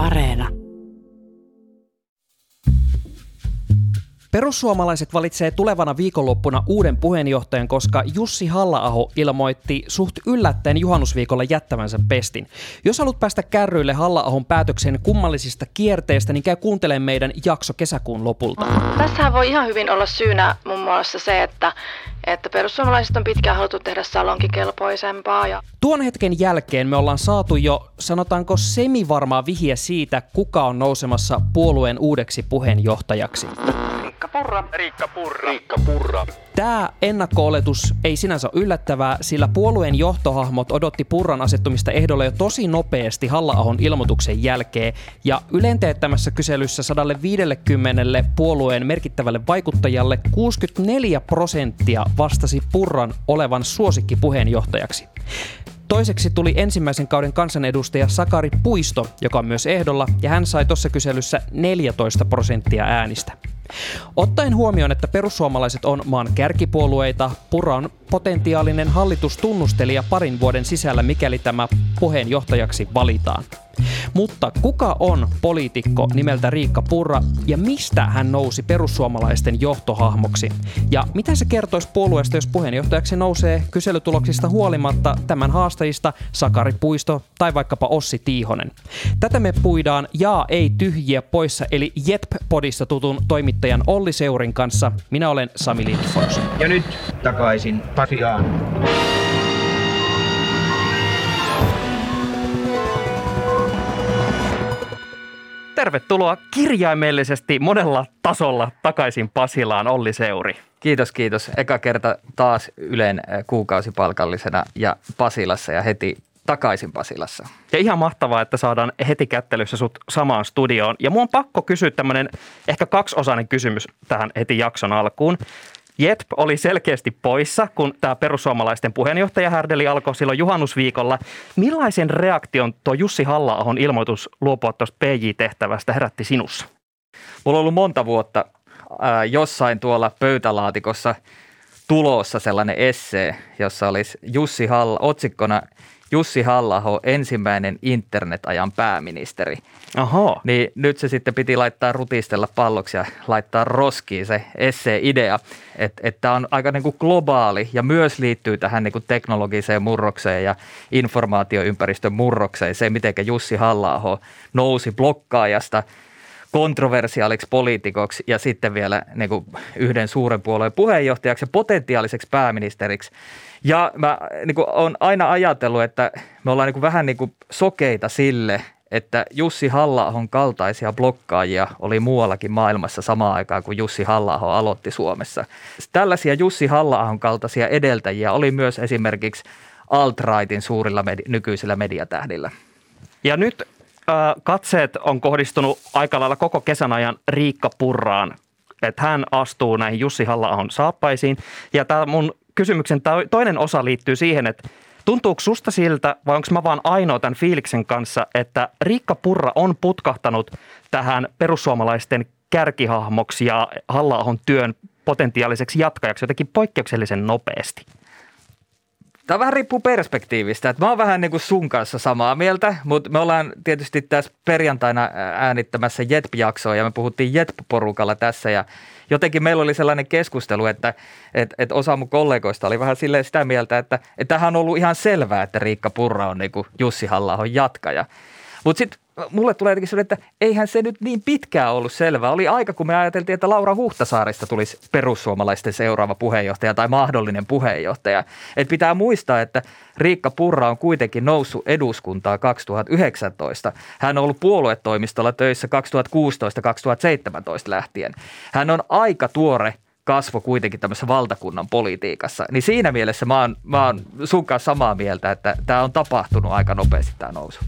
Areena. Perussuomalaiset valitsee tulevana viikonloppuna uuden puheenjohtajan, koska Jussi halla ilmoitti suht yllättäen juhannusviikolla jättävänsä pestin. Jos haluat päästä kärryille halla päätöksen kummallisista kierteistä, niin käy kuuntelemaan meidän jakso kesäkuun lopulta. Tässähän voi ihan hyvin olla syynä muun muassa se, että että perussuomalaiset on pitkään haluttu tehdä salonkikelpoisempaa. Ja... Tuon hetken jälkeen me ollaan saatu jo, sanotaanko semivarmaa vihiä siitä, kuka on nousemassa puolueen uudeksi puheenjohtajaksi. Riikka Purra. Riikka Purra. Riikka Purra. Tämä ennakko-oletus ei sinänsä ole yllättävää, sillä puolueen johtohahmot odotti Purran asettumista ehdolle jo tosi nopeasti halla ilmoituksen jälkeen, ja Ylen teettämässä kyselyssä 150 puolueen merkittävälle vaikuttajalle 64 prosenttia vastasi Purran olevan suosikki puheenjohtajaksi. Toiseksi tuli ensimmäisen kauden kansanedustaja Sakari Puisto, joka on myös ehdolla, ja hän sai tuossa kyselyssä 14 prosenttia äänistä. Ottaen huomioon, että perussuomalaiset on maan kärkipuolueita, Pura on potentiaalinen hallitustunnustelija parin vuoden sisällä, mikäli tämä puheenjohtajaksi valitaan. Mutta kuka on poliitikko nimeltä Riikka Purra ja mistä hän nousi perussuomalaisten johtohahmoksi? Ja mitä se kertoisi puolueesta, jos puheenjohtajaksi nousee kyselytuloksista huolimatta tämän haastajista Sakari Puisto tai vaikkapa Ossi Tiihonen? Tätä me puidaan ja ei tyhjiä poissa eli Jetp-podista tutun toimittajan Olli Seurin kanssa. Minä olen Sami Lindfors. Ja nyt takaisin Pasiaan. Tervetuloa kirjaimellisesti monella tasolla takaisin Pasilaan, Olli Seuri. Kiitos, kiitos. Eka kerta taas Ylen kuukausipalkallisena ja Pasilassa ja heti takaisin Pasilassa. Ja ihan mahtavaa, että saadaan heti kättelyssä sut samaan studioon. Ja mun on pakko kysyä tämmöinen ehkä kaksiosainen kysymys tähän heti jakson alkuun. Jetp oli selkeästi poissa, kun tämä perussuomalaisten puheenjohtajahärdeli alkoi silloin juhannusviikolla. Millaisen reaktion tuo Jussi halla ilmoitus luopua tuosta PJ-tehtävästä herätti sinussa? Mulla on ollut monta vuotta ää, jossain tuolla pöytälaatikossa tulossa sellainen essee, jossa olisi Jussi Halla, otsikkona Jussi halla ensimmäinen internetajan pääministeri. Oho. Niin nyt se sitten piti laittaa rutistella palloksi ja laittaa roskiin se esse-idea, että et tämä on aika niin kuin globaali ja myös liittyy tähän niin kuin teknologiseen murrokseen ja informaatioympäristön murrokseen. Se, miten Jussi halla nousi blokkaajasta kontroversiaaliksi poliitikoksi ja sitten vielä niin kuin yhden suuren puolueen puheenjohtajaksi ja potentiaaliseksi pääministeriksi. Ja mä niin kuin, olen aina ajatellut, että me ollaan niin kuin, vähän niin kuin sokeita sille, että Jussi halla kaltaisia blokkaajia oli muuallakin maailmassa samaan aikaan, kuin Jussi halla aloitti Suomessa. Tällaisia Jussi halla kaltaisia edeltäjiä oli myös esimerkiksi alt-rightin suurilla medi- nykyisillä mediatähdillä. Ja nyt äh, katseet on kohdistunut aika lailla koko kesän ajan Riikka Purraan, että hän astuu näihin Jussi halla saappaisiin. Ja tämä mun kysymyksen toinen osa liittyy siihen, että tuntuuko susta siltä vai onko mä vaan ainoa tämän fiiliksen kanssa, että Riikka Purra on putkahtanut tähän perussuomalaisten kärkihahmoksi ja halla työn potentiaaliseksi jatkajaksi jotenkin poikkeuksellisen nopeasti? Tämä vähän riippuu perspektiivistä. Että mä oon vähän niin kuin sun kanssa samaa mieltä, mutta me ollaan tietysti tässä perjantaina äänittämässä JETP-jaksoa ja me puhuttiin JETP-porukalla tässä ja jotenkin meillä oli sellainen keskustelu, että, että, että osa mun kollegoista oli vähän silleen sitä mieltä, että, että tämähän on ollut ihan selvää, että Riikka Purra on niin kuin Jussi halla jatkaja. Mutta sitten mulle tulee jotenkin sellainen, että eihän se nyt niin pitkään ollut selvää. Oli aika, kun me ajateltiin, että Laura Huhtasaarista tulisi perussuomalaisten seuraava puheenjohtaja tai mahdollinen puheenjohtaja. Et pitää muistaa, että Riikka Purra on kuitenkin noussut eduskuntaa 2019. Hän on ollut puoluetoimistolla töissä 2016-2017 lähtien. Hän on aika tuore kasvo kuitenkin tämmöisessä valtakunnan politiikassa. Niin siinä mielessä mä oon, mä oon sun kanssa samaa mieltä, että tämä on tapahtunut aika nopeasti tämä nousu.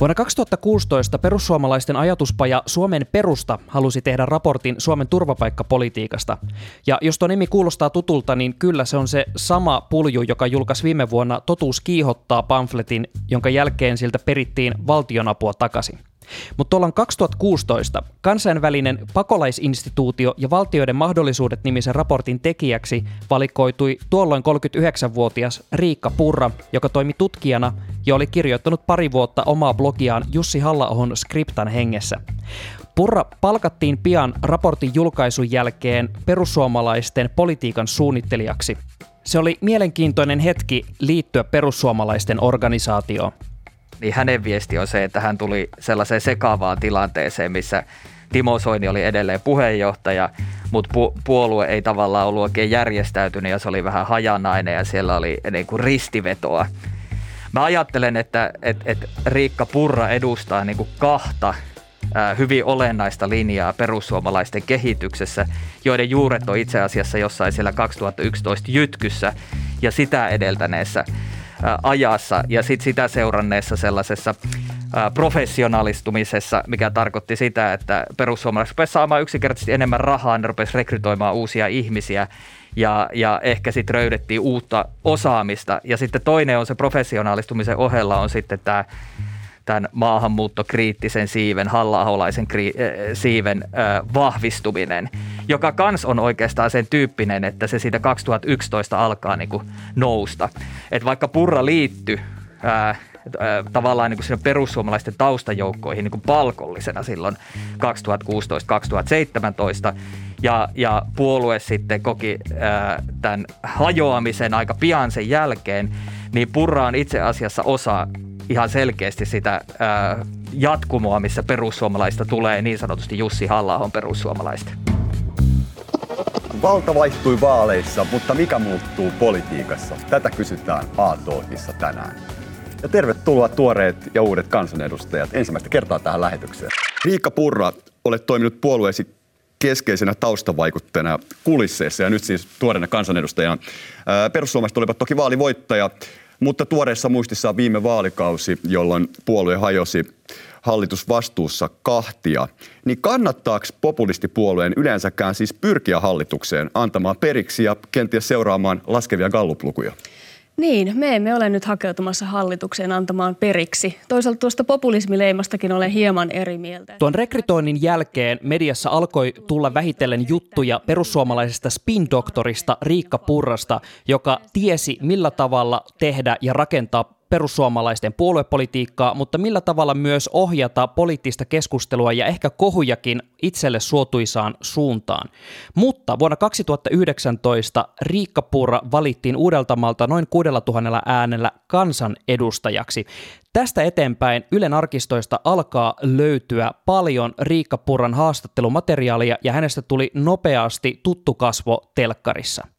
Vuonna 2016 perussuomalaisten ajatuspaja Suomen perusta halusi tehdä raportin Suomen turvapaikkapolitiikasta. Ja jos tuo nimi kuulostaa tutulta, niin kyllä se on se sama pulju, joka julkaisi viime vuonna Totuus kiihottaa pamfletin, jonka jälkeen siltä perittiin valtionapua takaisin. Mutta tuolla 2016 kansainvälinen pakolaisinstituutio ja valtioiden mahdollisuudet nimisen raportin tekijäksi valikoitui tuolloin 39-vuotias Riikka Purra, joka toimi tutkijana ja oli kirjoittanut pari vuotta omaa blogiaan Jussi halla skriptan hengessä. Purra palkattiin pian raportin julkaisun jälkeen perussuomalaisten politiikan suunnittelijaksi. Se oli mielenkiintoinen hetki liittyä perussuomalaisten organisaatioon. Niin hänen viesti on se, että hän tuli sellaiseen sekaavaan tilanteeseen, missä Timo Soini oli edelleen puheenjohtaja, mutta pu- puolue ei tavallaan ollut oikein järjestäytynyt ja se oli vähän hajanainen ja siellä oli niin kuin ristivetoa. Mä ajattelen, että, että, että Riikka Purra edustaa niin kuin kahta hyvin olennaista linjaa perussuomalaisten kehityksessä, joiden juuret on itse asiassa jossain siellä 2011 jytkyssä ja sitä edeltäneessä ajassa ja sitten sitä seuranneessa sellaisessa professionalistumisessa, mikä tarkoitti sitä, että perussuomalaiset rupesivat saamaan yksinkertaisesti enemmän rahaa, ne rupesivat rekrytoimaan uusia ihmisiä ja, ja ehkä sitten löydettiin uutta osaamista. Ja sitten toinen on se professionalistumisen ohella on sitten tämä tämän maahanmuuttokriittisen siiven, halla kri- äh, siiven äh, vahvistuminen, joka kans on oikeastaan sen tyyppinen, että se siitä 2011 alkaa niin kuin nousta. Et vaikka Purra liittyi äh, tavallaan niin kuin perussuomalaisten taustajoukkoihin niin kuin palkollisena silloin 2016-2017, ja, ja puolue sitten koki ää, tämän hajoamisen aika pian sen jälkeen, niin Purra on itse asiassa osa ihan selkeästi sitä ää, jatkumoa, missä perussuomalaista tulee niin sanotusti Jussi halla perussuomalaista. Valta vaihtui vaaleissa, mutta mikä muuttuu politiikassa? Tätä kysytään A-talkissa tänään. Ja tervetuloa tuoreet ja uudet kansanedustajat ensimmäistä kertaa tähän lähetykseen. Riikka Purra, olet toiminut puolueesi keskeisenä taustavaikuttajana kulisseissa ja nyt siis tuoreena kansanedustajana. Perussuomalaiset olivat toki vaalivoittaja, mutta tuoreessa muistissa on viime vaalikausi, jolloin puolue hajosi hallitusvastuussa kahtia, niin kannattaako populistipuolueen yleensäkään siis pyrkiä hallitukseen antamaan periksi ja kenties seuraamaan laskevia galluplukuja? Niin, me emme ole nyt hakeutumassa hallitukseen antamaan periksi. Toisaalta tuosta populismileimastakin olen hieman eri mieltä. Tuon rekrytoinnin jälkeen mediassa alkoi tulla vähitellen juttuja perussuomalaisesta spin-doktorista Riikka Purrasta, joka tiesi millä tavalla tehdä ja rakentaa perussuomalaisten puoluepolitiikkaa, mutta millä tavalla myös ohjata poliittista keskustelua ja ehkä kohujakin itselle suotuisaan suuntaan. Mutta vuonna 2019 Riikka Purra valittiin Uudeltamalta noin 6000 äänellä kansanedustajaksi. Tästä eteenpäin Ylen arkistoista alkaa löytyä paljon Riikka Purran haastattelumateriaalia ja hänestä tuli nopeasti tuttu kasvo telkkarissa.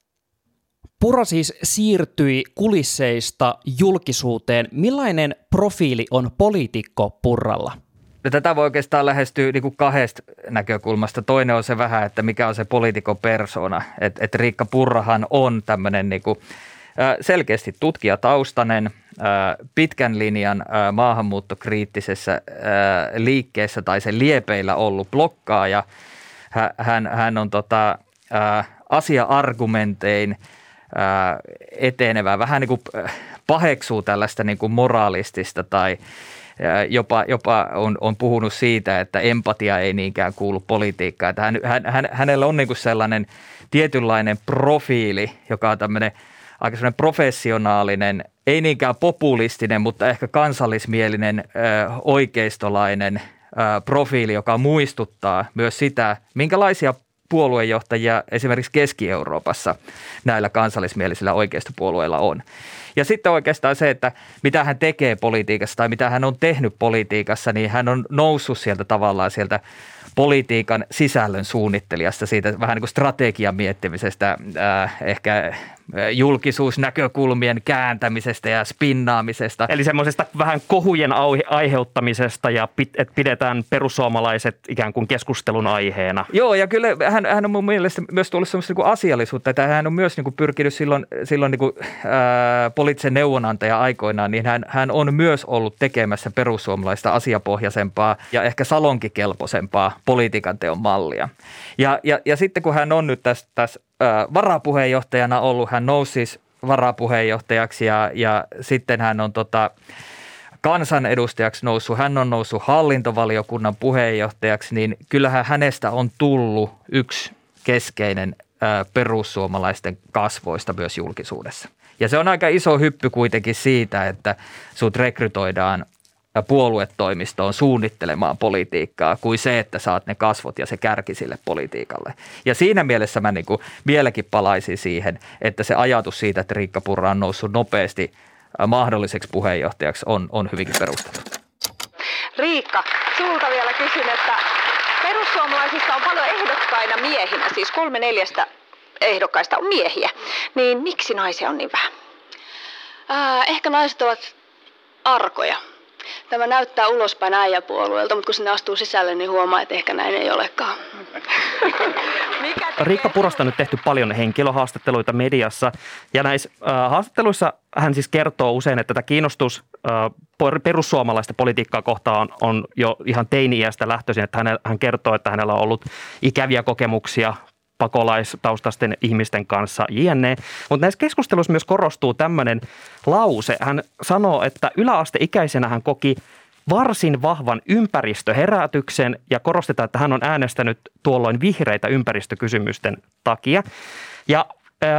Pura siis siirtyi kulisseista julkisuuteen. Millainen profiili on poliitikko Purralla? No, tätä voi oikeastaan lähestyä niin kuin kahdesta näkökulmasta. Toinen on se vähän, että mikä on se poliitikon persona. Että et Riikka Purrahan on tämmöinen niin kuin, selkeästi tutkijataustainen, pitkän linjan maahanmuuttokriittisessä liikkeessä tai sen liepeillä ollut blokkaaja. Hän, hän on tota, asia-argumentein – etenevää, vähän niin kuin paheksuu tällaista niin kuin moraalistista tai jopa, jopa on, on puhunut siitä, että empatia ei niinkään kuulu politiikkaan. Hän, hän, hänellä on niin kuin sellainen tietynlainen profiili, joka on tämmöinen aika sellainen professionaalinen, ei niinkään populistinen, mutta ehkä kansallismielinen, oikeistolainen profiili, joka muistuttaa myös sitä, minkälaisia puoluejohtajia esimerkiksi Keski-Euroopassa näillä kansallismielisillä oikeistopuolueilla on. Ja sitten oikeastaan se, että mitä hän tekee politiikassa tai mitä hän on tehnyt politiikassa, niin hän on noussut sieltä tavallaan sieltä politiikan sisällön suunnittelijasta, siitä vähän niin kuin strategian miettimisestä, äh, ehkä julkisuusnäkökulmien kääntämisestä ja spinnaamisesta. Eli semmoisesta vähän kohujen aiheuttamisesta ja että pidetään perussuomalaiset ikään kuin keskustelun aiheena. Joo, ja kyllä hän, hän on mun mielestä myös tullut semmoista niin asiallisuutta, että hän on myös niin kuin pyrkinyt silloin, silloin niin kuin, ää, poliittisen neuvonantaja aikoinaan, niin hän, hän on myös ollut tekemässä perussuomalaista asiapohjaisempaa ja ehkä salonkikelpoisempaa politiikan teon mallia. Ja, ja, ja sitten kun hän on nyt tässä, tässä varapuheenjohtajana ollut. Hän nousi siis varapuheenjohtajaksi ja, ja sitten hän on tota, kansanedustajaksi noussut, hän on noussut hallintovaliokunnan puheenjohtajaksi, niin kyllähän hänestä on tullut yksi keskeinen perussuomalaisten kasvoista myös julkisuudessa. Ja se on aika iso hyppy kuitenkin siitä, että sut rekrytoidaan puoluetoimistoon suunnittelemaan politiikkaa kuin se, että saat ne kasvot ja se kärki sille politiikalle. Ja siinä mielessä mä niin kuin vieläkin palaisin siihen, että se ajatus siitä, että Riikka Purra on noussut nopeasti mahdolliseksi puheenjohtajaksi on, on hyvinkin perusteltu. Riikka, sulta vielä kysyn, että perussuomalaisista on paljon ehdokkaina miehinä, siis kolme neljästä ehdokkaista on miehiä. Niin miksi naisia on niin vähän? Äh, ehkä naiset ovat arkoja. Tämä näyttää ulospäin äijäpuolueelta, mutta kun sinne astuu sisälle, niin huomaa, että ehkä näin ei olekaan. Riikka Purasta on nyt tehty paljon henkilöhaastatteluita mediassa. Ja näissä äh, haastatteluissa hän siis kertoo usein, että tämä kiinnostus äh, perussuomalaista politiikkaa kohtaan on, on jo ihan teini-iästä lähtöisin, että hän, hän kertoo, että hänellä on ollut ikäviä kokemuksia pakolaistaustaisten ihmisten kanssa, jne. Mutta näissä keskusteluissa myös korostuu tämmöinen lause. Hän sanoo, että yläasteikäisenä hän koki varsin vahvan ympäristöherätyksen ja korostetaan, että hän on äänestänyt tuolloin vihreitä ympäristökysymysten takia. Ja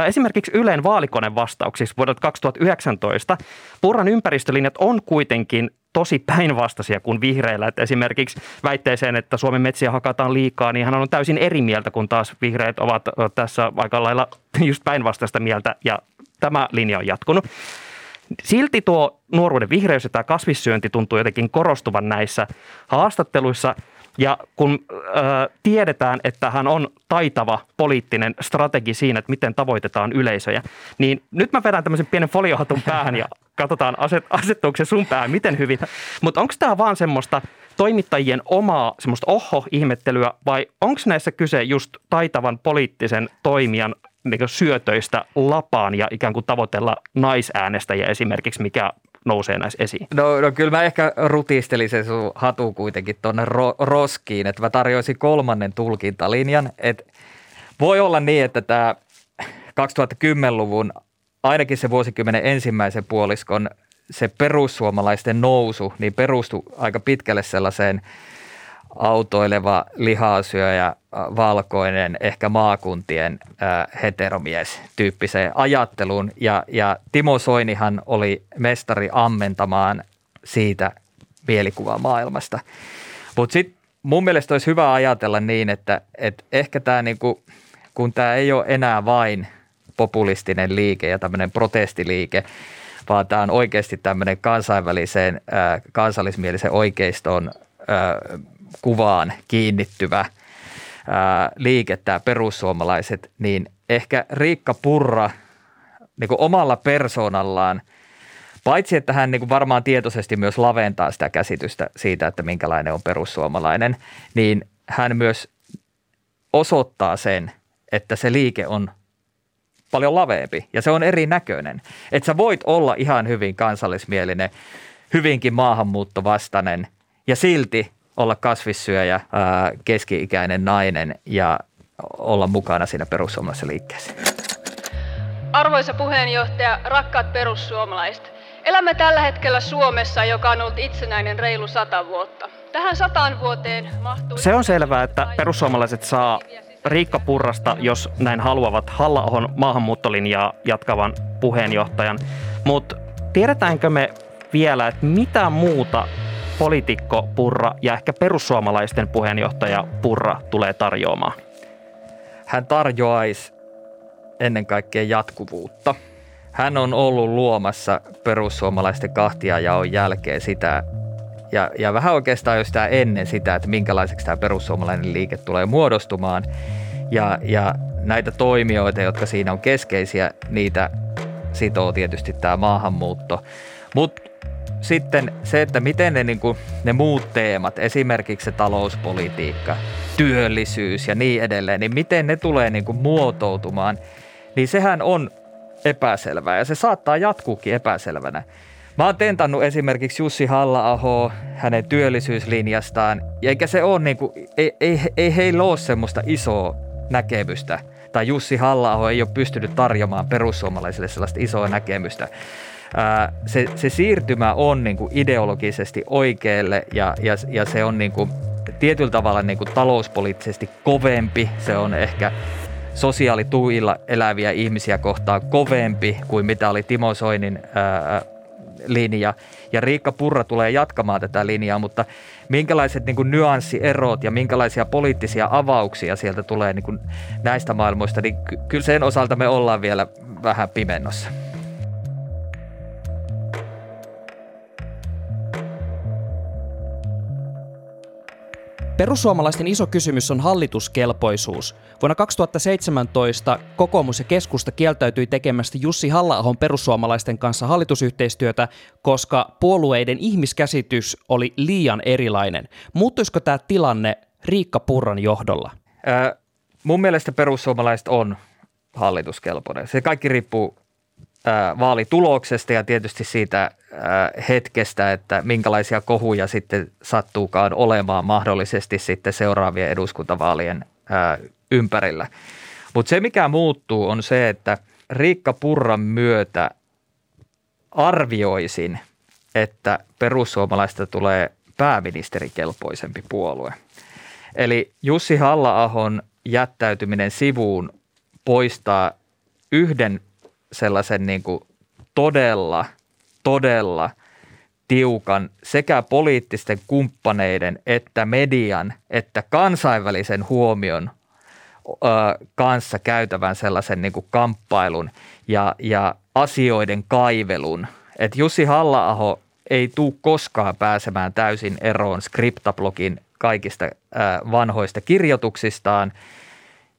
Esimerkiksi Ylen vaalikonen vastauksissa vuodelta 2019 Purran ympäristölinjat on kuitenkin tosi päinvastaisia kuin vihreillä. Että esimerkiksi väitteeseen, että Suomen metsiä hakataan liikaa, niin hän on täysin eri mieltä, kun taas vihreät ovat tässä aika lailla just päinvastaista mieltä ja tämä linja on jatkunut. Silti tuo nuoruuden vihreys ja tämä kasvissyönti tuntuu jotenkin korostuvan näissä haastatteluissa – ja kun ö, tiedetään, että hän on taitava poliittinen strategi siinä, että miten tavoitetaan yleisöjä, niin nyt mä vedän tämmöisen pienen foliohatun päähän ja katsotaan aset, asettuuko se sun päähän miten hyvin. Mutta onko tämä vaan semmoista toimittajien omaa semmoista oho-ihmettelyä vai onko näissä kyse just taitavan poliittisen toimijan niin syötöistä lapaan ja ikään kuin tavoitella naisäänestäjiä esimerkiksi, mikä nousee näissä esiin? No, no kyllä mä ehkä rutistelin sen sun hatu kuitenkin tuonne ro- roskiin, että mä tarjoisin kolmannen tulkintalinjan. Että voi olla niin, että tämä 2010-luvun, ainakin se vuosikymmenen ensimmäisen puoliskon, se perussuomalaisten nousu, niin perustui aika pitkälle sellaiseen – autoileva lihasyöjä, valkoinen, ehkä maakuntien heteromies tyyppiseen ajatteluun. Ja, ja Timo Soinihan oli mestari ammentamaan siitä mielikuvaa maailmasta. Mutta sitten mun mielestä olisi hyvä ajatella niin, että, että ehkä tämä niinku, kun tämä ei ole enää vain populistinen liike ja tämmöinen protestiliike, vaan tämä on oikeasti tämmöinen kansainväliseen kansallismielisen oikeiston kuvaan kiinnittyvä ää, liike, tämä perussuomalaiset, niin ehkä Riikka Purra niin omalla persoonallaan, paitsi että hän niin varmaan tietoisesti myös laventaa sitä käsitystä siitä, että minkälainen on perussuomalainen, niin hän myös osoittaa sen, että se liike on paljon laveempi ja se on erinäköinen. Että sä voit olla ihan hyvin kansallismielinen, hyvinkin maahanmuuttovastainen ja silti olla kasvissyöjä, ää, keski-ikäinen nainen ja olla mukana siinä perussuomalaisessa liikkeessä. Arvoisa puheenjohtaja, rakkaat perussuomalaiset. Elämme tällä hetkellä Suomessa, joka on ollut itsenäinen reilu sata vuotta. Tähän sataan vuoteen mahtuu... Se on selvää, että perussuomalaiset saa Riikka Purrasta, jos näin haluavat, halla maahanmuuttolinjaa jatkavan puheenjohtajan. Mutta tiedetäänkö me vielä, että mitä muuta poliitikko Purra ja ehkä perussuomalaisten puheenjohtaja Purra tulee tarjoamaan? Hän tarjoaisi ennen kaikkea jatkuvuutta. Hän on ollut luomassa perussuomalaisten kahtiajaon jälkeen sitä, ja, ja vähän oikeastaan jo sitä ennen sitä, että minkälaiseksi tämä perussuomalainen liike tulee muodostumaan. Ja, ja näitä toimijoita, jotka siinä on keskeisiä, niitä sitoo tietysti tämä maahanmuutto. Mutta sitten se, että miten ne, niin kuin, ne muut teemat, esimerkiksi se talouspolitiikka, työllisyys ja niin edelleen, niin miten ne tulee niin kuin muotoutumaan, niin sehän on epäselvää ja se saattaa jatkuukin epäselvänä. Mä oon tentannut esimerkiksi Jussi halla hänen työllisyyslinjastaan, eikä se ole niin kuin, ei, ei, ei heillä ole semmoista isoa näkemystä. Tai Jussi halla ei ole pystynyt tarjoamaan perussuomalaisille sellaista isoa näkemystä ää, se, se siirtymä on niin kuin ideologisesti oikealle ja, ja, ja se on niin kuin tietyllä tavalla niin kuin talouspoliittisesti kovempi. Se on ehkä sosiaalituilla eläviä ihmisiä kohtaan kovempi kuin mitä oli Timo Soinin ää, linja. Ja Riikka Purra tulee jatkamaan tätä linjaa, mutta minkälaiset niin kuin nyanssierot ja minkälaisia poliittisia avauksia sieltä tulee niin kuin näistä maailmoista, niin kyllä sen osalta me ollaan vielä vähän pimennossa. Perussuomalaisten iso kysymys on hallituskelpoisuus. Vuonna 2017 kokoomus ja keskusta kieltäytyi tekemästä Jussi halla perussuomalaisten kanssa hallitusyhteistyötä, koska puolueiden ihmiskäsitys oli liian erilainen. Muuttuisiko tämä tilanne Riikka Purran johdolla? Ää, mun mielestä perussuomalaiset on hallituskelpoinen. Se kaikki riippuu vaalituloksesta ja tietysti siitä hetkestä, että minkälaisia kohuja sitten sattuukaan olemaan mahdollisesti sitten seuraavien eduskuntavaalien ympärillä. Mutta se, mikä muuttuu, on se, että Riikka Purran myötä arvioisin, että perussuomalaista tulee pääministerikelpoisempi puolue. Eli Jussi Halla-ahon jättäytyminen sivuun poistaa yhden sellaisen niin kuin todella, todella tiukan sekä poliittisten kumppaneiden että median että kansainvälisen huomion ö, kanssa käytävän sellaisen niin kuin kamppailun ja, ja asioiden kaivelun. Että Jussi halla ei tule koskaan pääsemään täysin eroon skriptablogin kaikista ö, vanhoista kirjoituksistaan –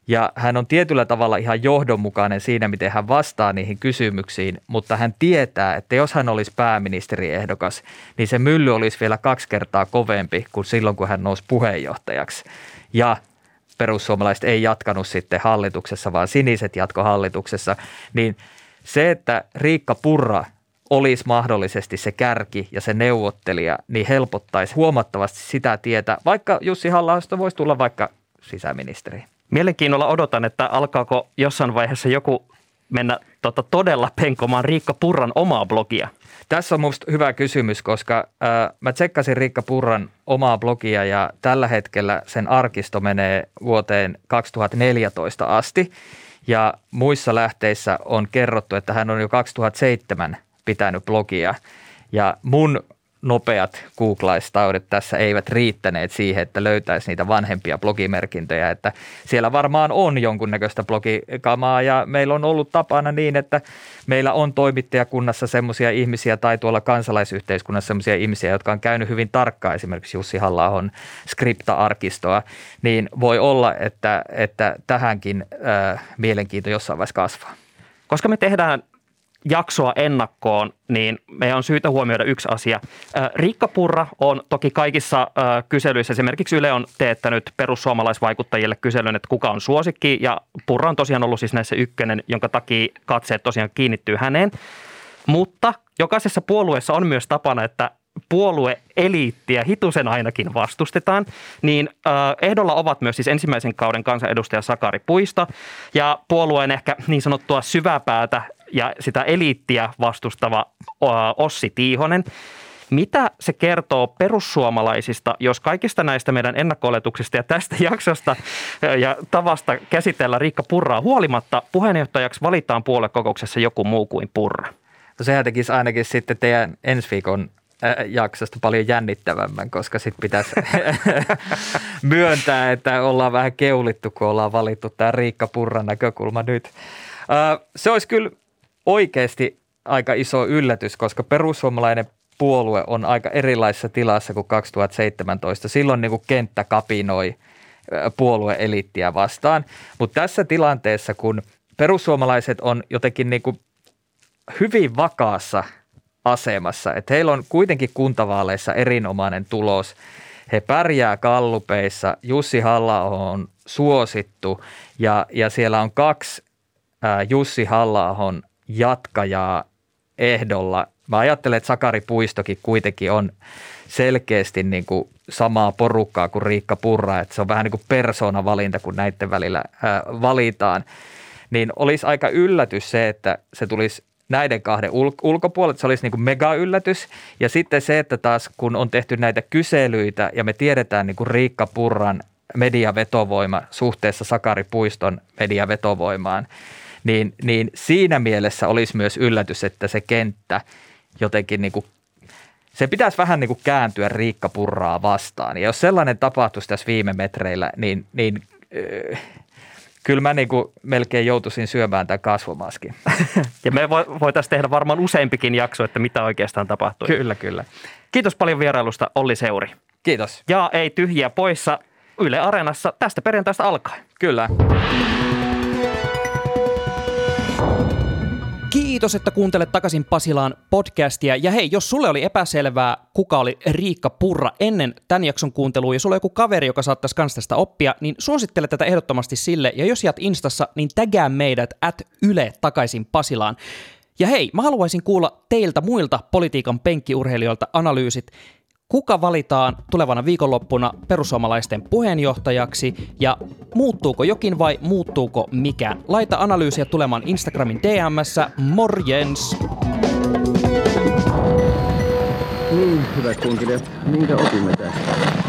ja hän on tietyllä tavalla ihan johdonmukainen siinä, miten hän vastaa niihin kysymyksiin, mutta hän tietää, että jos hän olisi pääministeriehdokas, niin se mylly olisi vielä kaksi kertaa kovempi kuin silloin, kun hän nousi puheenjohtajaksi. Ja perussuomalaiset ei jatkanut sitten hallituksessa, vaan siniset jatko hallituksessa, niin se, että Riikka Purra olisi mahdollisesti se kärki ja se neuvottelija, niin helpottaisi huomattavasti sitä tietä, vaikka Jussi halla voisi tulla vaikka sisäministeri. Mielenkiinnolla odotan, että alkaako jossain vaiheessa joku mennä tota, todella penkomaan Riikka Purran omaa blogia. Tässä on minusta hyvä kysymys, koska äh, mä tsekkasin Riikka Purran omaa blogia ja tällä hetkellä sen arkisto menee vuoteen 2014 asti. Ja muissa lähteissä on kerrottu, että hän on jo 2007 pitänyt blogia. Ja mun nopeat googlaistaudet tässä eivät riittäneet siihen, että löytäisi niitä vanhempia blogimerkintöjä, että siellä varmaan on jonkunnäköistä blogikamaa ja meillä on ollut tapana niin, että meillä on toimittajakunnassa semmoisia ihmisiä tai tuolla kansalaisyhteiskunnassa semmoisia ihmisiä, jotka on käynyt hyvin tarkkaan esimerkiksi Jussi halla skripta-arkistoa, niin voi olla, että, että tähänkin äh, mielenkiinto jossain vaiheessa kasvaa. Koska me tehdään jaksoa ennakkoon, niin meidän on syytä huomioida yksi asia. Riikka Purra on toki kaikissa kyselyissä, esimerkiksi Yle on teettänyt perussuomalaisvaikuttajille kyselyn, että kuka on suosikki, ja Purra on tosiaan ollut siis näissä ykkönen, jonka takia katseet tosiaan kiinnittyy häneen. Mutta jokaisessa puolueessa on myös tapana, että puolueeliittiä hitusen ainakin vastustetaan, niin ehdolla ovat myös siis ensimmäisen kauden kansanedustaja Sakari Puisto ja puolueen ehkä niin sanottua syväpäätä ja sitä eliittiä vastustava Ossi Tiihonen. Mitä se kertoo perussuomalaisista, jos kaikista näistä meidän ennakko ja tästä jaksosta ja tavasta käsitellä Riikka Purraa huolimatta puheenjohtajaksi valitaan puoluekokouksessa joku muu kuin Purra? No sehän tekisi ainakin sitten teidän ensi viikon jaksosta paljon jännittävämmän, koska sitten pitäisi myöntää, että ollaan vähän keulittu, kun ollaan valittu tämä Riikka Purran näkökulma nyt. Se olisi kyllä oikeasti aika iso yllätys, koska perussuomalainen puolue on aika erilaisessa tilassa kuin 2017. Silloin niin kuin kenttä kapinoi puolueelittiä vastaan. Mutta tässä tilanteessa, kun perussuomalaiset on jotenkin niin kuin hyvin vakaassa asemassa, että heillä on kuitenkin kuntavaaleissa erinomainen tulos. He pärjää kallupeissa, Jussi halla on suosittu ja, ja siellä on kaksi Jussi halla jatkajaa ehdolla. Mä ajattelen, että Sakari Puistokin kuitenkin on selkeästi niin kuin samaa porukkaa kuin Riikka Purra, että se on vähän niin kuin persoonavalinta, kun näiden välillä ää, valitaan. Niin olisi aika yllätys se, että se tulisi näiden kahden ul- ulkopuolella, se olisi niin kuin mega yllätys. Ja sitten se, että taas kun on tehty näitä kyselyitä ja me tiedetään niin kuin Riikka Purran mediavetovoima suhteessa Sakari Puiston mediavetovoimaan, niin, niin siinä mielessä olisi myös yllätys, että se kenttä jotenkin niin kuin se pitäisi vähän niin kuin kääntyä Riikka Purraa vastaan. Ja jos sellainen tapahtuisi tässä viime metreillä, niin, niin äh, kyllä mä niin kuin melkein joutuisin syömään tämän kasvomaskin. Ja me voitaisiin tehdä varmaan useampikin jakso, että mitä oikeastaan tapahtui. kyllä, kyllä. Kiitos paljon vierailusta Olli Seuri. Kiitos. Ja ei tyhjiä poissa Yle Areenassa tästä perjantaista alkaen. Kyllä. Kiitos, että kuuntelet takaisin Pasilaan podcastia. Ja hei, jos sulle oli epäselvää, kuka oli Riikka Purra ennen tämän jakson kuuntelua, ja sulla on joku kaveri, joka saattaisi kans tästä oppia, niin suosittele tätä ehdottomasti sille. Ja jos jäät Instassa, niin tägää meidät at Yle takaisin Pasilaan. Ja hei, mä haluaisin kuulla teiltä muilta politiikan penkkiurheilijoilta analyysit kuka valitaan tulevana viikonloppuna perussuomalaisten puheenjohtajaksi ja muuttuuko jokin vai muuttuuko mikään. Laita analyysiä tulemaan Instagramin DMssä. Morjens! Niin, hyvät kuuntelijat, minkä opimme tästä?